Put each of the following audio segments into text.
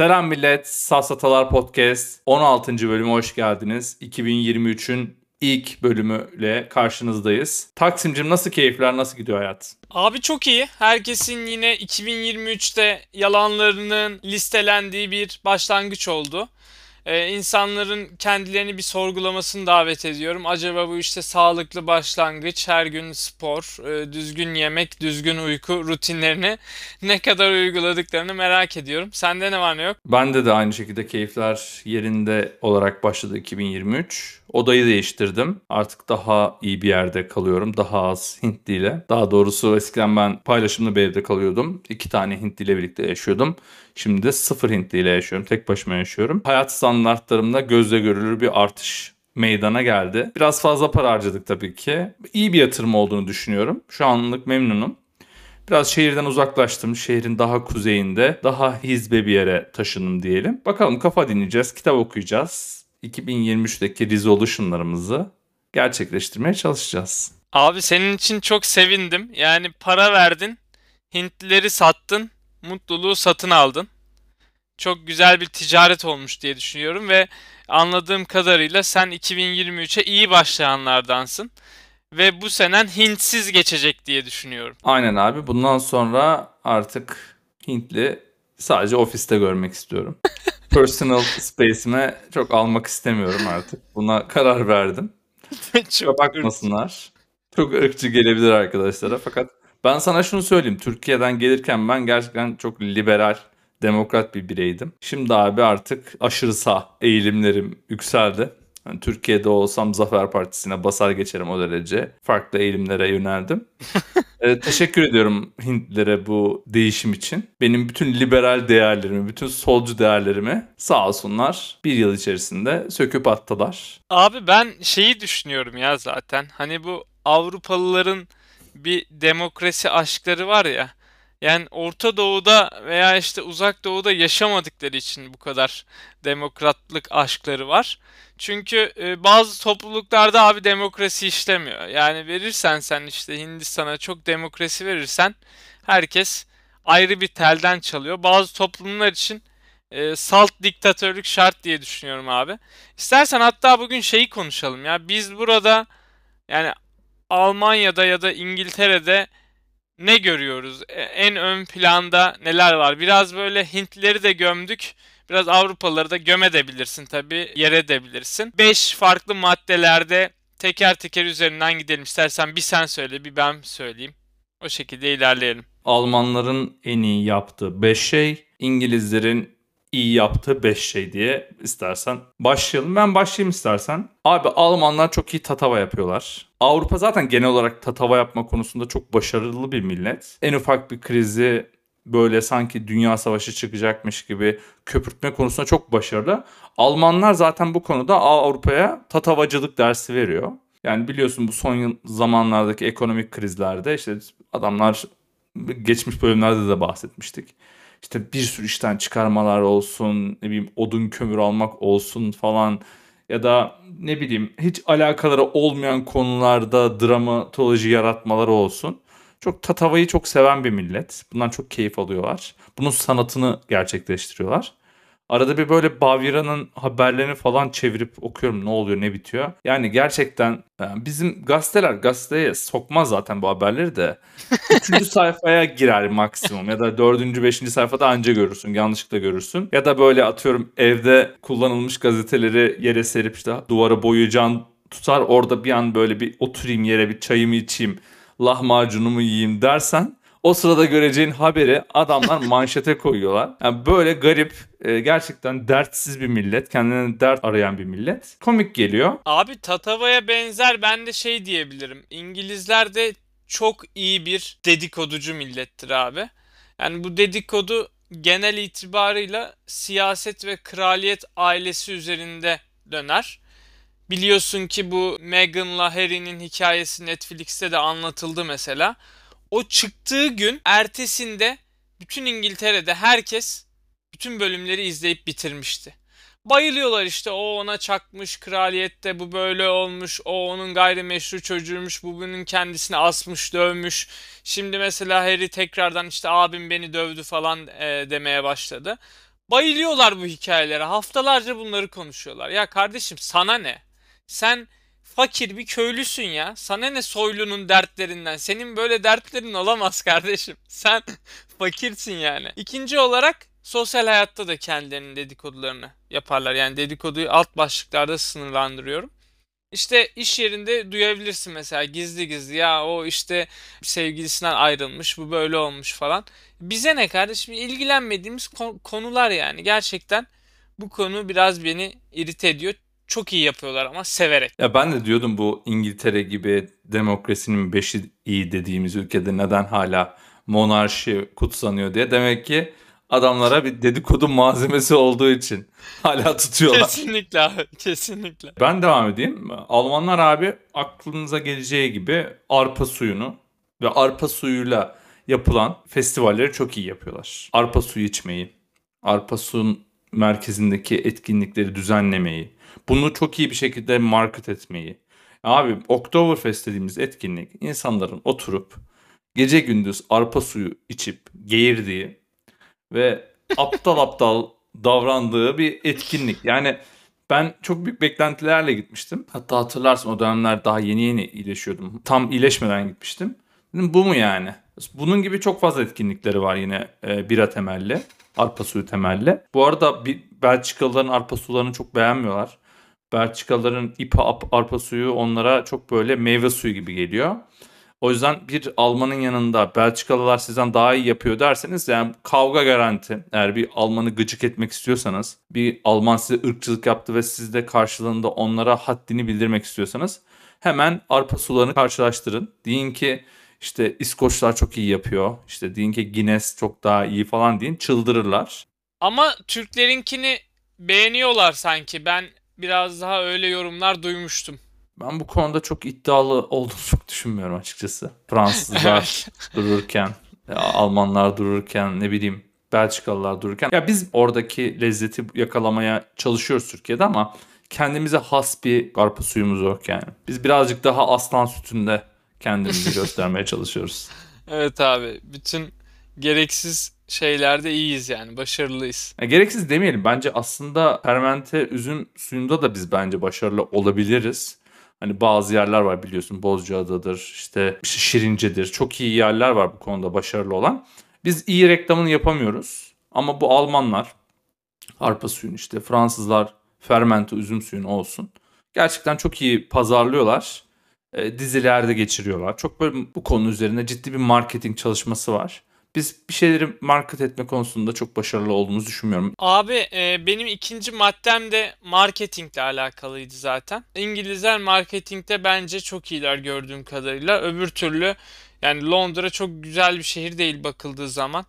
Selam millet, Safsatalar Podcast 16. bölüme hoş geldiniz. 2023'ün ilk bölümüyle karşınızdayız. Taksimcim nasıl keyifler, nasıl gidiyor hayat? Abi çok iyi. Herkesin yine 2023'te yalanlarının listelendiği bir başlangıç oldu e, insanların kendilerini bir sorgulamasını davet ediyorum. Acaba bu işte sağlıklı başlangıç, her gün spor, e, düzgün yemek, düzgün uyku rutinlerini ne kadar uyguladıklarını merak ediyorum. Sende ne var ne yok? Bende de aynı şekilde keyifler yerinde olarak başladı 2023. Odayı değiştirdim. Artık daha iyi bir yerde kalıyorum. Daha az Hintli ile. Daha doğrusu eskiden ben paylaşımlı bir evde kalıyordum. İki tane Hintli ile birlikte yaşıyordum. Şimdi de sıfır Hintli ile yaşıyorum. Tek başıma yaşıyorum. Hayat standartlarımda gözle görülür bir artış meydana geldi. Biraz fazla para harcadık tabii ki. İyi bir yatırım olduğunu düşünüyorum. Şu anlık memnunum. Biraz şehirden uzaklaştım. Şehrin daha kuzeyinde, daha hizbe bir yere taşındım diyelim. Bakalım kafa dinleyeceğiz, kitap okuyacağız. 2023'teki resolution'larımızı gerçekleştirmeye çalışacağız. Abi senin için çok sevindim. Yani para verdin, Hintlileri sattın, mutluluğu satın aldın. Çok güzel bir ticaret olmuş diye düşünüyorum ve anladığım kadarıyla sen 2023'e iyi başlayanlardansın. Ve bu senen Hintsiz geçecek diye düşünüyorum. Aynen abi. Bundan sonra artık Hintli sadece ofiste görmek istiyorum. Personal space'ime çok almak istemiyorum artık. Buna karar verdim. çok bakmasınlar. Çok ırkçı gelebilir arkadaşlara fakat ben sana şunu söyleyeyim. Türkiye'den gelirken ben gerçekten çok liberal, demokrat bir bireydim. Şimdi abi artık aşırı sağ eğilimlerim yükseldi. Yani Türkiye'de olsam Zafer Partisi'ne basar geçerim o derece. Farklı eğilimlere yöneldim. ee, teşekkür ediyorum Hintlilere bu değişim için. Benim bütün liberal değerlerimi, bütün solcu değerlerimi sağ olsunlar bir yıl içerisinde söküp attılar. Abi ben şeyi düşünüyorum ya zaten. Hani bu Avrupalıların bir demokrasi aşkları var ya. Yani Orta Doğu'da veya işte Uzak Doğu'da yaşamadıkları için bu kadar demokratlık aşkları var. Çünkü e, bazı topluluklarda abi demokrasi işlemiyor. Yani verirsen sen işte Hindistan'a çok demokrasi verirsen herkes ayrı bir telden çalıyor. Bazı toplumlar için e, salt diktatörlük şart diye düşünüyorum abi. İstersen hatta bugün şeyi konuşalım ya. Biz burada yani Almanya'da ya da İngiltere'de ne görüyoruz? E, en ön planda neler var? Biraz böyle Hintlileri de gömdük. Biraz Avrupalıları da gömedebilirsin tabii. Yer edebilirsin. 5 farklı maddelerde teker teker üzerinden gidelim. İstersen bir sen söyle bir ben söyleyeyim. O şekilde ilerleyelim. Almanların en iyi yaptığı 5 şey, İngilizlerin iyi yaptığı 5 şey diye istersen başlayalım. Ben başlayayım istersen. Abi Almanlar çok iyi tatava yapıyorlar. Avrupa zaten genel olarak tatava yapma konusunda çok başarılı bir millet. En ufak bir krizi böyle sanki dünya savaşı çıkacakmış gibi köpürtme konusunda çok başarılı. Almanlar zaten bu konuda Avrupa'ya tatavacılık dersi veriyor. Yani biliyorsun bu son zamanlardaki ekonomik krizlerde işte adamlar geçmiş bölümlerde de bahsetmiştik işte bir sürü işten çıkarmalar olsun, ne bileyim odun kömür almak olsun falan ya da ne bileyim hiç alakaları olmayan konularda dramatoloji yaratmaları olsun. Çok tatavayı çok seven bir millet. Bundan çok keyif alıyorlar. Bunun sanatını gerçekleştiriyorlar. Arada bir böyle Bavira'nın haberlerini falan çevirip okuyorum ne oluyor ne bitiyor. Yani gerçekten yani bizim gazeteler gazeteye sokmaz zaten bu haberleri de. Üçüncü sayfaya girer maksimum ya da dördüncü beşinci sayfada anca görürsün yanlışlıkla görürsün. Ya da böyle atıyorum evde kullanılmış gazeteleri yere serip işte duvara boyayacağın tutar orada bir an böyle bir oturayım yere bir çayımı içeyim lahmacunumu yiyeyim dersen o sırada göreceğin haberi adamlar manşete koyuyorlar. Yani böyle garip, e, gerçekten dertsiz bir millet, kendine dert arayan bir millet. Komik geliyor. Abi Tatava'ya benzer ben de şey diyebilirim. İngilizler de çok iyi bir dedikoducu millettir abi. Yani bu dedikodu genel itibarıyla siyaset ve kraliyet ailesi üzerinde döner. Biliyorsun ki bu Meghan'la Harry'nin hikayesi Netflix'te de anlatıldı mesela. O çıktığı gün ertesinde bütün İngiltere'de herkes bütün bölümleri izleyip bitirmişti. Bayılıyorlar işte o ona çakmış kraliyette bu böyle olmuş o onun gayrimeşru çocuğuymuş bu bunun kendisini asmış dövmüş. Şimdi mesela Harry tekrardan işte abim beni dövdü falan e, demeye başladı. Bayılıyorlar bu hikayelere. Haftalarca bunları konuşuyorlar. Ya kardeşim sana ne? Sen fakir bir köylüsün ya. Sana ne soylunun dertlerinden? Senin böyle dertlerin olamaz kardeşim. Sen fakirsin yani. İkinci olarak sosyal hayatta da kendilerinin dedikodularını yaparlar. Yani dedikoduyu alt başlıklarda sınırlandırıyorum. İşte iş yerinde duyabilirsin mesela gizli gizli ya o işte sevgilisinden ayrılmış bu böyle olmuş falan. Bize ne kardeşim ilgilenmediğimiz konular yani gerçekten bu konu biraz beni irite ediyor. Çok iyi yapıyorlar ama severek. Ya ben de diyordum bu İngiltere gibi demokrasinin beşi iyi dediğimiz ülkede neden hala monarşi kutsanıyor diye. Demek ki adamlara bir dedikodu malzemesi olduğu için hala tutuyorlar. Kesinlikle abi kesinlikle. Ben devam edeyim. Almanlar abi aklınıza geleceği gibi arpa suyunu ve arpa suyuyla yapılan festivalleri çok iyi yapıyorlar. Arpa suyu içmeyi, arpa suyun merkezindeki etkinlikleri düzenlemeyi, bunu çok iyi bir şekilde market etmeyi. Abi Oktoberfest dediğimiz etkinlik insanların oturup gece gündüz arpa suyu içip geğirdiği ve aptal aptal davrandığı bir etkinlik. Yani ben çok büyük beklentilerle gitmiştim. Hatta hatırlarsın o dönemler daha yeni yeni iyileşiyordum. Tam iyileşmeden gitmiştim. Dedim bu mu yani? Bunun gibi çok fazla etkinlikleri var yine e, bira temelli. Arpa suyu temelli. Bu arada bir, Belçikalıların arpa sularını çok beğenmiyorlar. Belçikalıların IPA arpa suyu onlara çok böyle meyve suyu gibi geliyor. O yüzden bir Almanın yanında Belçikalılar sizden daha iyi yapıyor derseniz yani kavga garanti. Eğer bir Almanı gıcık etmek istiyorsanız bir Alman size ırkçılık yaptı ve siz de karşılığında onlara haddini bildirmek istiyorsanız hemen arpa sularını karşılaştırın. Deyin ki işte İskoçlar çok iyi yapıyor. İşte deyin ki Guinness çok daha iyi falan deyin çıldırırlar. Ama Türklerinkini beğeniyorlar sanki. Ben biraz daha öyle yorumlar duymuştum. Ben bu konuda çok iddialı olduğunu çok düşünmüyorum açıkçası. Fransızlar dururken, Almanlar dururken, ne bileyim Belçikalılar dururken. Ya biz oradaki lezzeti yakalamaya çalışıyoruz Türkiye'de ama kendimize has bir arpa suyumuz yok yani. Biz birazcık daha aslan sütünde kendimizi göstermeye çalışıyoruz. Evet abi. Bütün gereksiz şeylerde iyiyiz yani. Başarılıyız. Ya, gereksiz demeyelim. Bence aslında fermente üzüm suyunda da biz bence başarılı olabiliriz. Hani bazı yerler var biliyorsun Bozcaada'dır işte Şirince'dir. Çok iyi yerler var bu konuda başarılı olan. Biz iyi reklamını yapamıyoruz. Ama bu Almanlar arpa suyunu işte Fransızlar fermente üzüm suyunu olsun. Gerçekten çok iyi pazarlıyorlar. E, dizilerde geçiriyorlar. Çok böyle bu konu üzerine ciddi bir marketing çalışması var biz bir şeyleri market etme konusunda çok başarılı olduğumuzu düşünmüyorum. Abi e, benim ikinci maddem de marketingle alakalıydı zaten. İngilizler marketingte bence çok iyiler gördüğüm kadarıyla. Öbür türlü yani Londra çok güzel bir şehir değil bakıldığı zaman.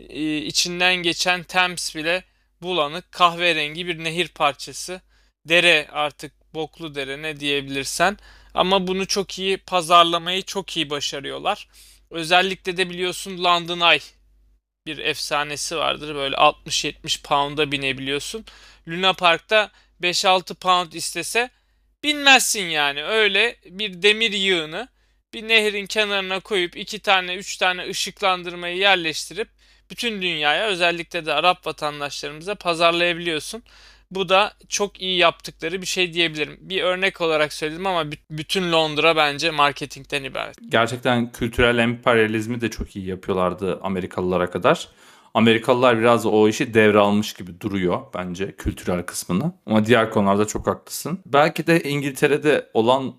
E, içinden geçen Thames bile bulanık kahverengi bir nehir parçası. Dere artık boklu dere ne diyebilirsen. Ama bunu çok iyi pazarlamayı çok iyi başarıyorlar. Özellikle de biliyorsun London Eye bir efsanesi vardır. Böyle 60-70 pound'a binebiliyorsun. Luna Park'ta 5-6 pound istese binmezsin yani. Öyle bir demir yığını bir nehrin kenarına koyup iki tane üç tane ışıklandırmayı yerleştirip bütün dünyaya özellikle de Arap vatandaşlarımıza pazarlayabiliyorsun. Bu da çok iyi yaptıkları bir şey diyebilirim. Bir örnek olarak söyledim ama bütün Londra bence marketingten ibaret. Gerçekten kültürel emperyalizmi de çok iyi yapıyorlardı Amerikalılara kadar. Amerikalılar biraz o işi devralmış gibi duruyor bence kültürel kısmını. Ama diğer konularda çok haklısın. Belki de İngiltere'de olan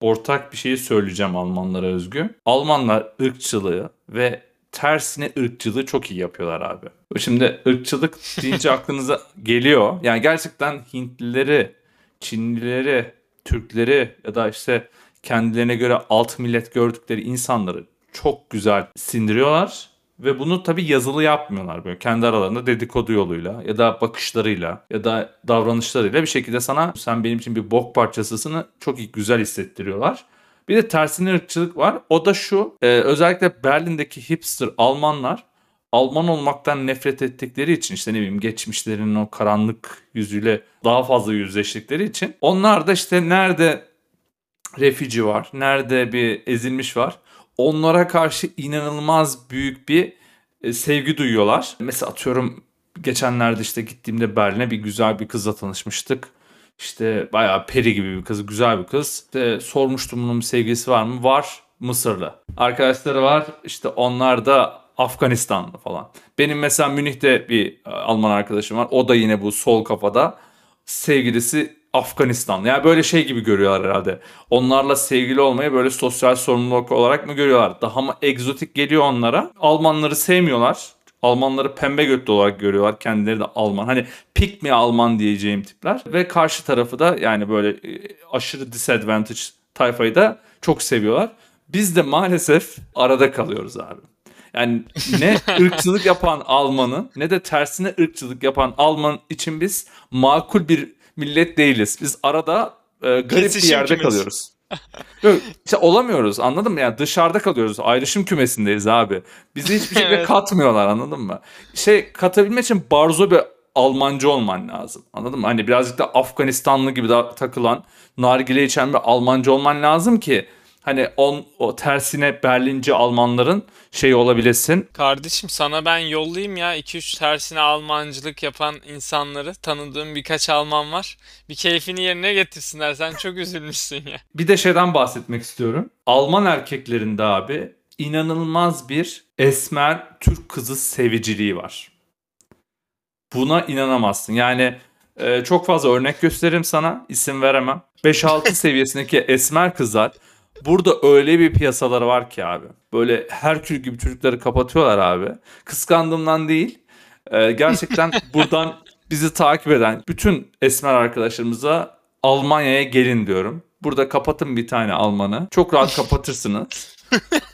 ortak bir şeyi söyleyeceğim Almanlara özgü. Almanlar ırkçılığı ve tersine ırkçılığı çok iyi yapıyorlar abi. Şimdi ırkçılık deyince aklınıza geliyor. Yani gerçekten Hintlileri, Çinlileri, Türkleri ya da işte kendilerine göre alt millet gördükleri insanları çok güzel sindiriyorlar. Ve bunu tabi yazılı yapmıyorlar böyle kendi aralarında dedikodu yoluyla ya da bakışlarıyla ya da davranışlarıyla bir şekilde sana sen benim için bir bok parçasısını çok iyi güzel hissettiriyorlar. Bir de tersine ırkçılık var. O da şu. E, özellikle Berlin'deki hipster Almanlar Alman olmaktan nefret ettikleri için işte ne bileyim geçmişlerinin o karanlık yüzüyle daha fazla yüzleştikleri için onlar da işte nerede refüji var, nerede bir ezilmiş var onlara karşı inanılmaz büyük bir e, sevgi duyuyorlar. Mesela atıyorum geçenlerde işte gittiğimde Berlin'e bir güzel bir kızla tanışmıştık. İşte bayağı peri gibi bir kız, güzel bir kız. İşte sormuştum bunun sevgilisi var mı? Var. Mısırlı. Arkadaşları var. İşte onlar da Afganistanlı falan. Benim mesela Münih'te bir e, Alman arkadaşım var. O da yine bu sol kafada. Sevgilisi Afganistanlı. Yani böyle şey gibi görüyorlar herhalde. Onlarla sevgili olmayı böyle sosyal sorumluluk olarak mı görüyorlar? Daha mı egzotik geliyor onlara? Almanları sevmiyorlar. Almanları pembe götlü olarak görüyorlar. Kendileri de Alman. Hani pick me Alman diyeceğim tipler. Ve karşı tarafı da yani böyle e, aşırı disadvantage tayfayı da çok seviyorlar. Biz de maalesef arada kalıyoruz abi. Yani ne ırkçılık yapan Alman'ın ne de tersine ırkçılık yapan Alman için biz makul bir millet değiliz. Biz arada e, garip Kesişim bir yerde kümesi. kalıyoruz. Yok, işte olamıyoruz anladın mı? Yani dışarıda kalıyoruz. Ayrışım kümesindeyiz abi. Bizi hiçbir şekilde Evet. katmıyorlar anladın mı? Şey katabilmek için barzo bir Almancı olman lazım. Anladın mı? Hani birazcık da Afganistanlı gibi da takılan, nargile içen bir Almancı olman lazım ki hani on, o tersine Berlinci Almanların şey olabilesin. Kardeşim sana ben yollayayım ya 2-3 tersine Almancılık yapan insanları. Tanıdığım birkaç Alman var. Bir keyfini yerine getirsinler. Sen çok üzülmüşsün ya. Bir de şeyden bahsetmek istiyorum. Alman erkeklerinde abi inanılmaz bir esmer Türk kızı seviciliği var. Buna inanamazsın. Yani e, çok fazla örnek gösteririm sana. isim veremem. 5-6 seviyesindeki esmer kızlar burada öyle bir piyasaları var ki abi. Böyle Herkül gibi çocukları kapatıyorlar abi. Kıskandığımdan değil. e, gerçekten buradan bizi takip eden bütün esmer arkadaşlarımıza Almanya'ya gelin diyorum. Burada kapatın bir tane Almanı. Çok rahat kapatırsınız.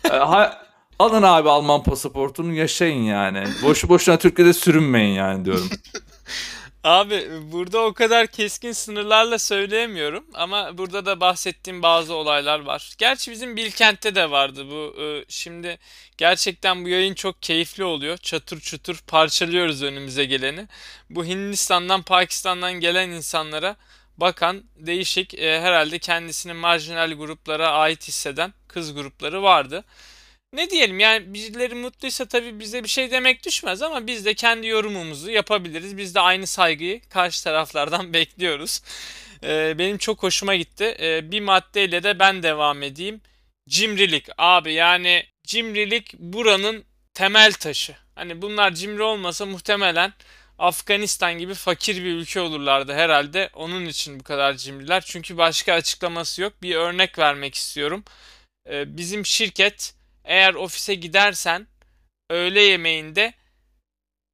E, ha- alın abi Alman pasaportunu yaşayın yani. Boşu boşuna Türkiye'de sürünmeyin yani diyorum. Abi burada o kadar keskin sınırlarla söyleyemiyorum ama burada da bahsettiğim bazı olaylar var. Gerçi bizim Bilkent'te de vardı bu. e, Şimdi gerçekten bu yayın çok keyifli oluyor. Çatır çutur parçalıyoruz önümüze geleni. Bu Hindistan'dan, Pakistan'dan gelen insanlara bakan değişik e, herhalde kendisini marjinal gruplara ait hisseden kız grupları vardı. Ne diyelim yani birileri mutluysa tabii bize bir şey demek düşmez ama biz de kendi yorumumuzu yapabiliriz. Biz de aynı saygıyı karşı taraflardan bekliyoruz. Ee, benim çok hoşuma gitti. Ee, bir maddeyle de ben devam edeyim. Cimrilik. Abi yani cimrilik buranın temel taşı. Hani bunlar cimri olmasa muhtemelen Afganistan gibi fakir bir ülke olurlardı herhalde. Onun için bu kadar cimriler. Çünkü başka açıklaması yok. Bir örnek vermek istiyorum. Ee, bizim şirket eğer ofise gidersen öğle yemeğinde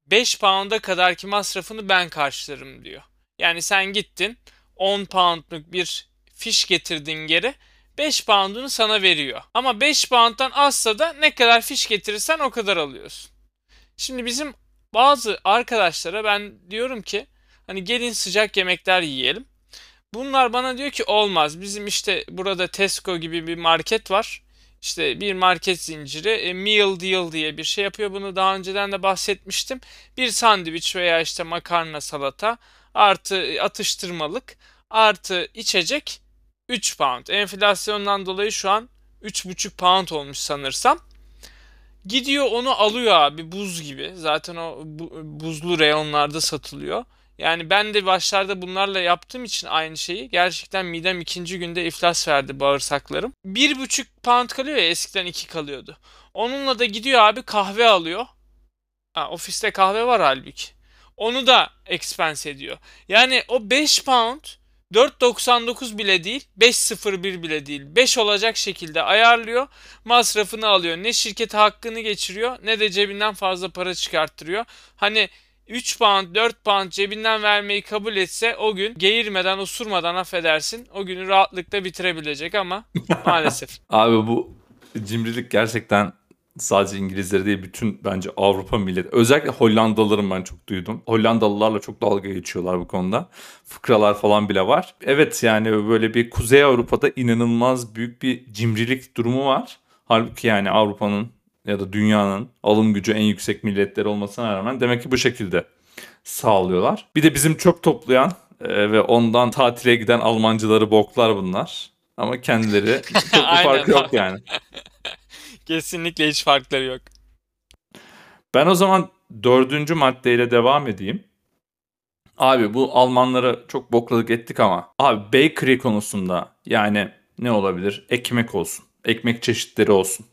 5 pound'a kadarki masrafını ben karşılarım diyor. Yani sen gittin 10 poundluk bir fiş getirdin geri 5 pound'unu sana veriyor. Ama 5 pound'dan azsa da ne kadar fiş getirirsen o kadar alıyorsun. Şimdi bizim bazı arkadaşlara ben diyorum ki hani gelin sıcak yemekler yiyelim. Bunlar bana diyor ki olmaz. Bizim işte burada Tesco gibi bir market var. İşte bir market zinciri e, meal deal diye bir şey yapıyor. Bunu daha önceden de bahsetmiştim. Bir sandviç veya işte makarna salata artı atıştırmalık artı içecek 3 pound. Enflasyondan dolayı şu an 3,5 pound olmuş sanırsam. Gidiyor onu alıyor abi buz gibi. Zaten o bu- buzlu reyonlarda satılıyor. Yani ben de başlarda bunlarla yaptığım için aynı şeyi gerçekten midem ikinci günde iflas verdi bağırsaklarım. Bir buçuk pound kalıyor ya eskiden iki kalıyordu. Onunla da gidiyor abi kahve alıyor. Ha, ofiste kahve var halbuki. Onu da expense ediyor. Yani o 5 pound 4.99 bile değil 5.01 bile değil 5 olacak şekilde ayarlıyor masrafını alıyor ne şirkete hakkını geçiriyor ne de cebinden fazla para çıkarttırıyor hani 3 pound 4 pound cebinden vermeyi kabul etse o gün geğirmeden osurmadan affedersin o günü rahatlıkla bitirebilecek ama maalesef. Abi bu cimrilik gerçekten sadece İngilizleri değil bütün bence Avrupa milleti. Özellikle Hollandalıların ben çok duydum. Hollandalılarla çok dalga geçiyorlar bu konuda. Fıkralar falan bile var. Evet yani böyle bir Kuzey Avrupa'da inanılmaz büyük bir cimrilik durumu var. Halbuki yani Avrupa'nın ya da dünyanın alım gücü en yüksek milletleri olmasına rağmen demek ki bu şekilde sağlıyorlar. Bir de bizim çöp toplayan e, ve ondan tatile giden Almancıları boklar bunlar. Ama kendileri çok bir farkı yok yani. Kesinlikle hiç farkları yok. Ben o zaman dördüncü maddeyle devam edeyim. Abi bu Almanlara çok bokladık ettik ama abi bakery konusunda yani ne olabilir? Ekmek olsun. Ekmek çeşitleri olsun.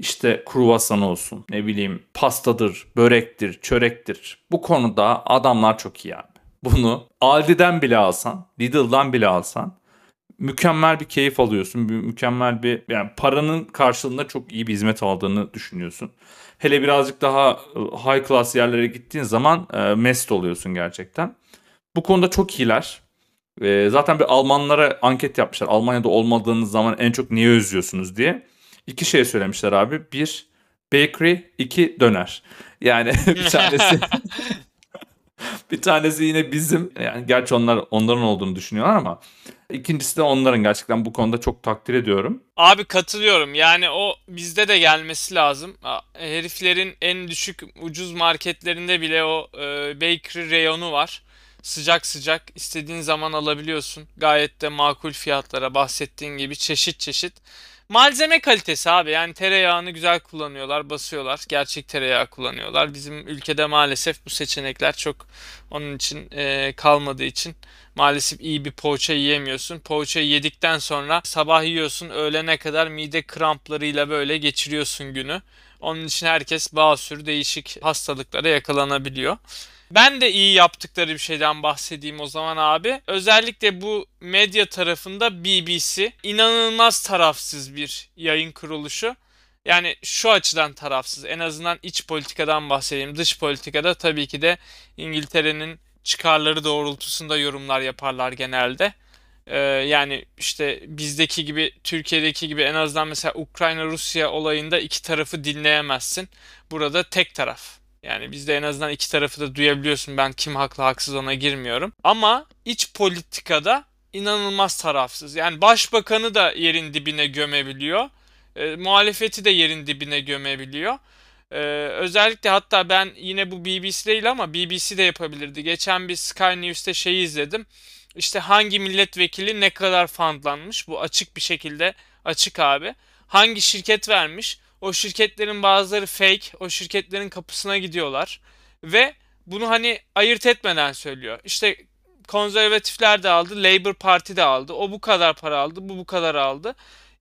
İşte kruvasan olsun. Ne bileyim pastadır, börektir, çörektir. Bu konuda adamlar çok iyi abi. Bunu Aldi'den bile alsan, Lidl'dan bile alsan mükemmel bir keyif alıyorsun. Mükemmel bir yani paranın karşılığında çok iyi bir hizmet aldığını düşünüyorsun. Hele birazcık daha e, high class yerlere gittiğin zaman e, mest oluyorsun gerçekten. Bu konuda çok iyiler. E, zaten bir Almanlara anket yapmışlar. Almanya'da olmadığınız zaman en çok niye özlüyorsunuz diye. İki şey söylemişler abi. Bir bakery, iki döner. Yani bir tanesi bir tanesi yine bizim yani gerçi onlar onların olduğunu düşünüyorlar ama ikincisi de onların gerçekten bu konuda çok takdir ediyorum. Abi katılıyorum. Yani o bizde de gelmesi lazım. Heriflerin en düşük ucuz marketlerinde bile o e, bakery reyonu var. Sıcak sıcak istediğin zaman alabiliyorsun. Gayet de makul fiyatlara bahsettiğin gibi çeşit çeşit. Malzeme kalitesi abi yani tereyağını güzel kullanıyorlar, basıyorlar. Gerçek tereyağı kullanıyorlar. Bizim ülkede maalesef bu seçenekler çok onun için e, kalmadığı için maalesef iyi bir poğaça yiyemiyorsun. Poğaçayı yedikten sonra sabah yiyorsun öğlene kadar mide kramplarıyla böyle geçiriyorsun günü. Onun için herkes bazı sürü değişik hastalıklara yakalanabiliyor. Ben de iyi yaptıkları bir şeyden bahsedeyim o zaman abi. Özellikle bu medya tarafında BBC inanılmaz tarafsız bir yayın kuruluşu. Yani şu açıdan tarafsız. En azından iç politikadan bahsedeyim. Dış politikada tabii ki de İngiltere'nin çıkarları doğrultusunda yorumlar yaparlar genelde. Ee, yani işte bizdeki gibi Türkiye'deki gibi en azından mesela Ukrayna-Rusya olayında iki tarafı dinleyemezsin. Burada tek taraf yani bizde en azından iki tarafı da duyabiliyorsun. Ben kim haklı haksız ona girmiyorum. Ama iç politikada inanılmaz tarafsız. Yani başbakanı da yerin dibine gömebiliyor. E, muhalefeti de yerin dibine gömebiliyor. E, özellikle hatta ben yine bu BBC değil ama BBC de yapabilirdi. Geçen bir Sky News'te şeyi izledim. İşte hangi milletvekili ne kadar fundlanmış. Bu açık bir şekilde açık abi. Hangi şirket vermiş o şirketlerin bazıları fake. O şirketlerin kapısına gidiyorlar. Ve bunu hani ayırt etmeden söylüyor. İşte konservatifler de aldı, Labour Parti de aldı. O bu kadar para aldı, bu bu kadar aldı.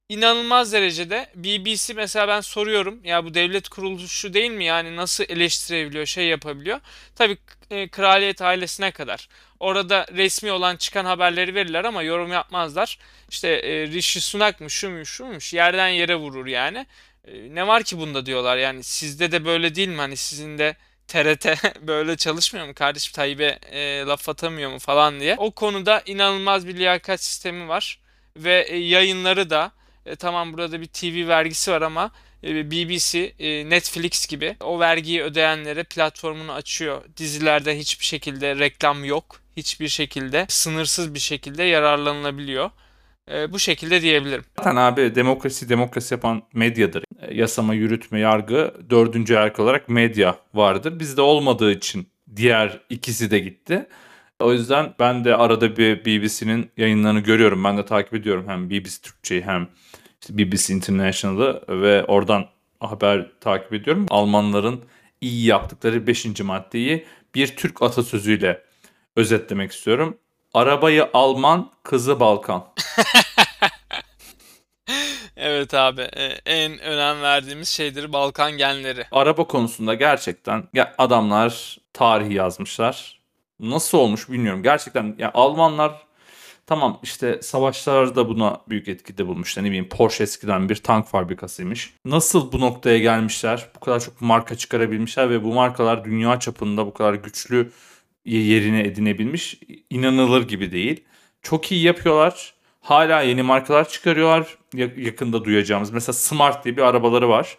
İnanılmaz derecede BBC mesela ben soruyorum ya bu devlet kuruluşu değil mi yani nasıl eleştirebiliyor şey yapabiliyor. Tabii e, kraliyet ailesine kadar. Orada resmi olan çıkan haberleri verirler ama yorum yapmazlar. İşte e, Rishi Sunak mı şu mu şu muymuş yerden yere vurur yani. Ne var ki bunda diyorlar yani sizde de böyle değil mi hani sizin de TRT böyle çalışmıyor mu kardeşim Tayyip'e e, laf atamıyor mu falan diye. O konuda inanılmaz bir liyakat sistemi var ve e, yayınları da e, tamam burada bir TV vergisi var ama e, BBC, e, Netflix gibi o vergiyi ödeyenlere platformunu açıyor. Dizilerde hiçbir şekilde reklam yok. Hiçbir şekilde sınırsız bir şekilde yararlanılabiliyor. E, bu şekilde diyebilirim. Zaten abi demokrasi demokrasi yapan medyadır. E, yasama, yürütme, yargı dördüncü erk olarak medya vardır. Bizde olmadığı için diğer ikisi de gitti. O yüzden ben de arada bir BBC'nin yayınlarını görüyorum. Ben de takip ediyorum hem BBC Türkçe'yi hem işte BBC International'ı ve oradan haber takip ediyorum. Almanların iyi yaptıkları 5. maddeyi bir Türk atasözüyle özetlemek istiyorum. Arabayı Alman, kızı Balkan. Evet abi e, en önem verdiğimiz şeydir Balkan genleri. Araba konusunda gerçekten ya adamlar tarihi yazmışlar. Nasıl olmuş bilmiyorum. Gerçekten ya Almanlar tamam işte savaşlarda buna büyük etkide bulmuşlar. Ne bileyim Porsche eskiden bir tank fabrikasıymış. Nasıl bu noktaya gelmişler? Bu kadar çok marka çıkarabilmişler ve bu markalar dünya çapında bu kadar güçlü yerine edinebilmiş. İnanılır gibi değil. Çok iyi yapıyorlar. Hala yeni markalar çıkarıyorlar. Yakında duyacağımız. Mesela Smart diye bir arabaları var.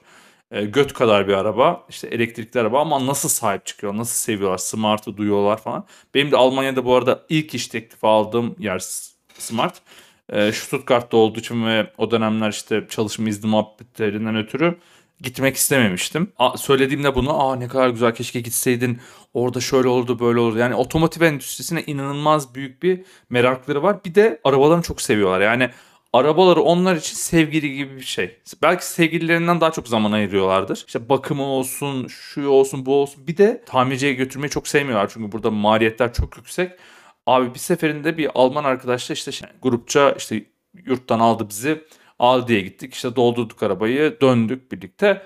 E, göt kadar bir araba. İşte elektrikli araba ama nasıl sahip çıkıyor? Nasıl seviyorlar? Smart'ı duyuyorlar falan. Benim de Almanya'da bu arada ilk iş teklifi aldığım yer Smart. E, Stuttgart'ta olduğu için ve o dönemler işte çalışma izni muhabbetlerinden ötürü gitmek istememiştim. A, söylediğimde bunu aa ne kadar güzel keşke gitseydin orada şöyle oldu böyle oldu. Yani otomotiv endüstrisine inanılmaz büyük bir merakları var. Bir de arabalarını çok seviyorlar. Yani Arabaları onlar için sevgili gibi bir şey. Belki sevgililerinden daha çok zaman ayırıyorlardır. İşte bakımı olsun, şu olsun, bu olsun. Bir de tamirciye götürmeyi çok sevmiyorlar. Çünkü burada maliyetler çok yüksek. Abi bir seferinde bir Alman arkadaşla işte şey, grupça işte yurttan aldı bizi. Aldi'ye gittik. İşte doldurduk arabayı. Döndük birlikte.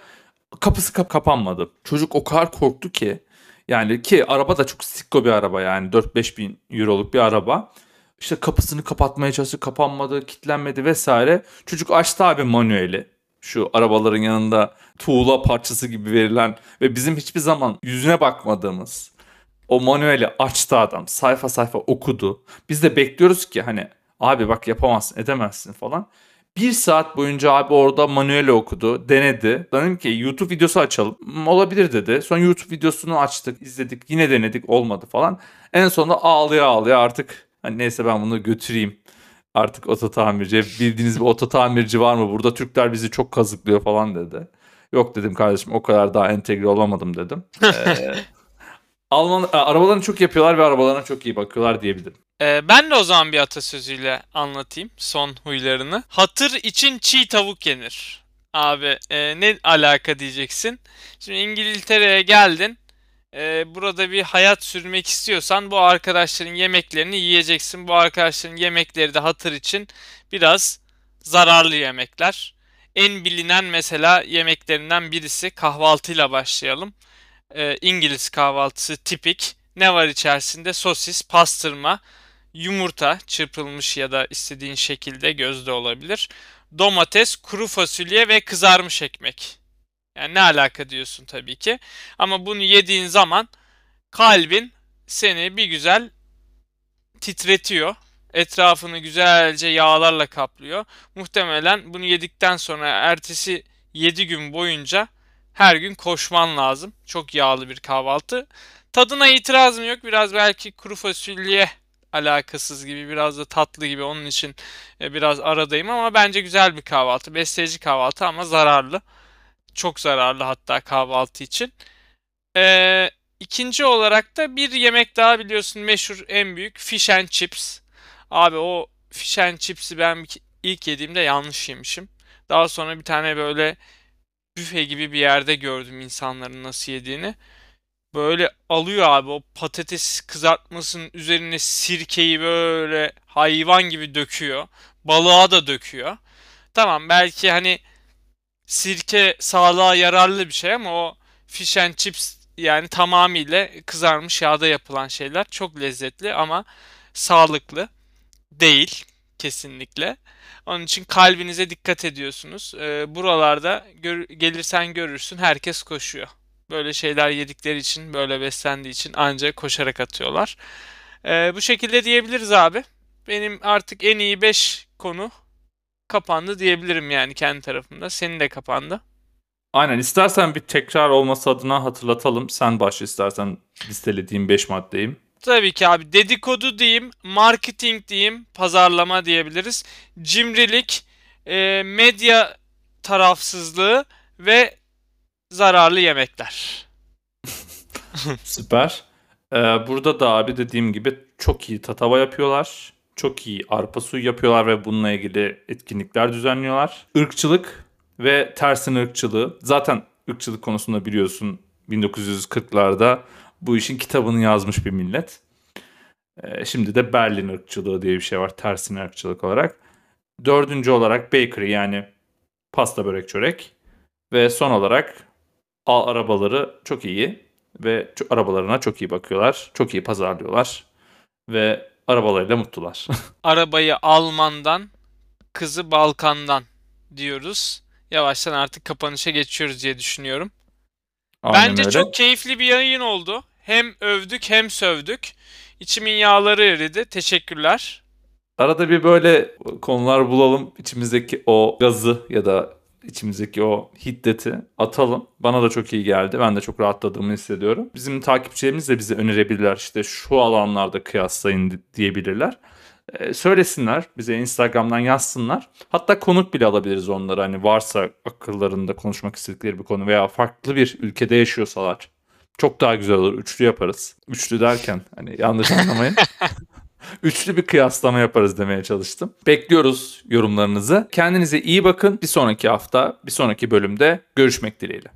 Kapısı kap kapanmadı. Çocuk o kadar korktu ki. Yani ki araba da çok sikko bir araba yani 4-5 bin euroluk bir araba. İşte kapısını kapatmaya çalıştı kapanmadı kilitlenmedi vesaire. Çocuk açtı abi manueli. Şu arabaların yanında tuğla parçası gibi verilen ve bizim hiçbir zaman yüzüne bakmadığımız o manueli açtı adam. Sayfa sayfa okudu. Biz de bekliyoruz ki hani abi bak yapamazsın edemezsin falan. Bir saat boyunca abi orada manuel okudu, denedi. Dedim ki YouTube videosu açalım. Hmm, olabilir dedi. Sonra YouTube videosunu açtık, izledik. Yine denedik, olmadı falan. En sonunda ağlaya ağlaya artık hani neyse ben bunu götüreyim. Artık oto tamirci. Bildiğiniz bir oto tamirci var mı? Burada Türkler bizi çok kazıklıyor falan dedi. Yok dedim kardeşim o kadar daha entegre olamadım dedim. Ee, Alman e, arabalarını çok yapıyorlar ve arabalarına çok iyi bakıyorlar diyebilirim. Ee, ben de o zaman bir atasözüyle anlatayım son huylarını. Hatır için çiğ tavuk yenir. Abi e, ne alaka diyeceksin. Şimdi İngiltere'ye geldin. E, burada bir hayat sürmek istiyorsan bu arkadaşların yemeklerini yiyeceksin. Bu arkadaşların yemekleri de hatır için biraz zararlı yemekler. En bilinen mesela yemeklerinden birisi kahvaltıyla başlayalım. E, İngiliz kahvaltısı tipik. Ne var içerisinde? Sosis, pastırma, yumurta çırpılmış ya da istediğin şekilde gözde olabilir. Domates, kuru fasulye ve kızarmış ekmek. Yani ne alaka diyorsun tabii ki. Ama bunu yediğin zaman kalbin seni bir güzel titretiyor. Etrafını güzelce yağlarla kaplıyor. Muhtemelen bunu yedikten sonra ertesi 7 gün boyunca her gün koşman lazım. Çok yağlı bir kahvaltı. Tadına itirazım yok. Biraz belki kuru fasulye alakasız gibi biraz da tatlı gibi onun için e, biraz aradayım ama bence güzel bir kahvaltı. Besleyici kahvaltı ama zararlı. Çok zararlı hatta kahvaltı için. Ee, ikinci olarak da bir yemek daha biliyorsun meşhur en büyük fish and chips. Abi o fish and chips'i ben ilk yediğimde yanlış yemişim. Daha sonra bir tane böyle büfe gibi bir yerde gördüm insanların nasıl yediğini. Böyle alıyor abi o patates kızartmasının üzerine sirkeyi böyle hayvan gibi döküyor. Balığa da döküyor. Tamam belki hani sirke sağlığa yararlı bir şey ama o fish and chips yani tamamıyla kızarmış yağda yapılan şeyler çok lezzetli ama sağlıklı değil kesinlikle. Onun için kalbinize dikkat ediyorsunuz. Ee, buralarda gör, gelirsen görürsün herkes koşuyor. Böyle şeyler yedikleri için, böyle beslendiği için ancak koşarak atıyorlar. Ee, bu şekilde diyebiliriz abi. Benim artık en iyi 5 konu kapandı diyebilirim yani kendi tarafımda. Senin de kapandı. Aynen istersen bir tekrar olması adına hatırlatalım. Sen başla istersen listelediğim 5 maddeyim. Tabii ki abi dedikodu diyeyim, marketing diyeyim, pazarlama diyebiliriz. Cimrilik, e, medya tarafsızlığı ve zararlı yemekler. Süper. Ee, burada da abi dediğim gibi çok iyi tatava yapıyorlar. Çok iyi arpa suyu yapıyorlar ve bununla ilgili etkinlikler düzenliyorlar. Irkçılık ve tersin ırkçılığı. Zaten ırkçılık konusunda biliyorsun 1940'larda bu işin kitabını yazmış bir millet. Ee, şimdi de Berlin ırkçılığı diye bir şey var. Tersine ırkçılık olarak. Dördüncü olarak bakery yani pasta börek çörek. Ve son olarak arabaları çok iyi ve çok, arabalarına çok iyi bakıyorlar. Çok iyi pazarlıyorlar ve arabalarıyla mutlular. Arabayı Alman'dan, kızı Balkan'dan diyoruz. Yavaştan artık kapanışa geçiyoruz diye düşünüyorum. Aynen Bence öyle. çok keyifli bir yayın oldu. Hem övdük hem sövdük. İçimin yağları eridi. Teşekkürler. Arada bir böyle konular bulalım. İçimizdeki o gazı ya da içimizdeki o hiddeti atalım. Bana da çok iyi geldi. Ben de çok rahatladığımı hissediyorum. Bizim takipçilerimiz de bize önerebilirler. İşte şu alanlarda kıyaslayın diyebilirler. Ee, söylesinler. Bize Instagram'dan yazsınlar. Hatta konuk bile alabiliriz onları. Hani varsa akıllarında konuşmak istedikleri bir konu veya farklı bir ülkede yaşıyorsalar. Çok daha güzel olur. Üçlü yaparız. Üçlü derken hani yanlış anlamayın. Üçlü bir kıyaslama yaparız demeye çalıştım. Bekliyoruz yorumlarınızı. Kendinize iyi bakın. Bir sonraki hafta, bir sonraki bölümde görüşmek dileğiyle.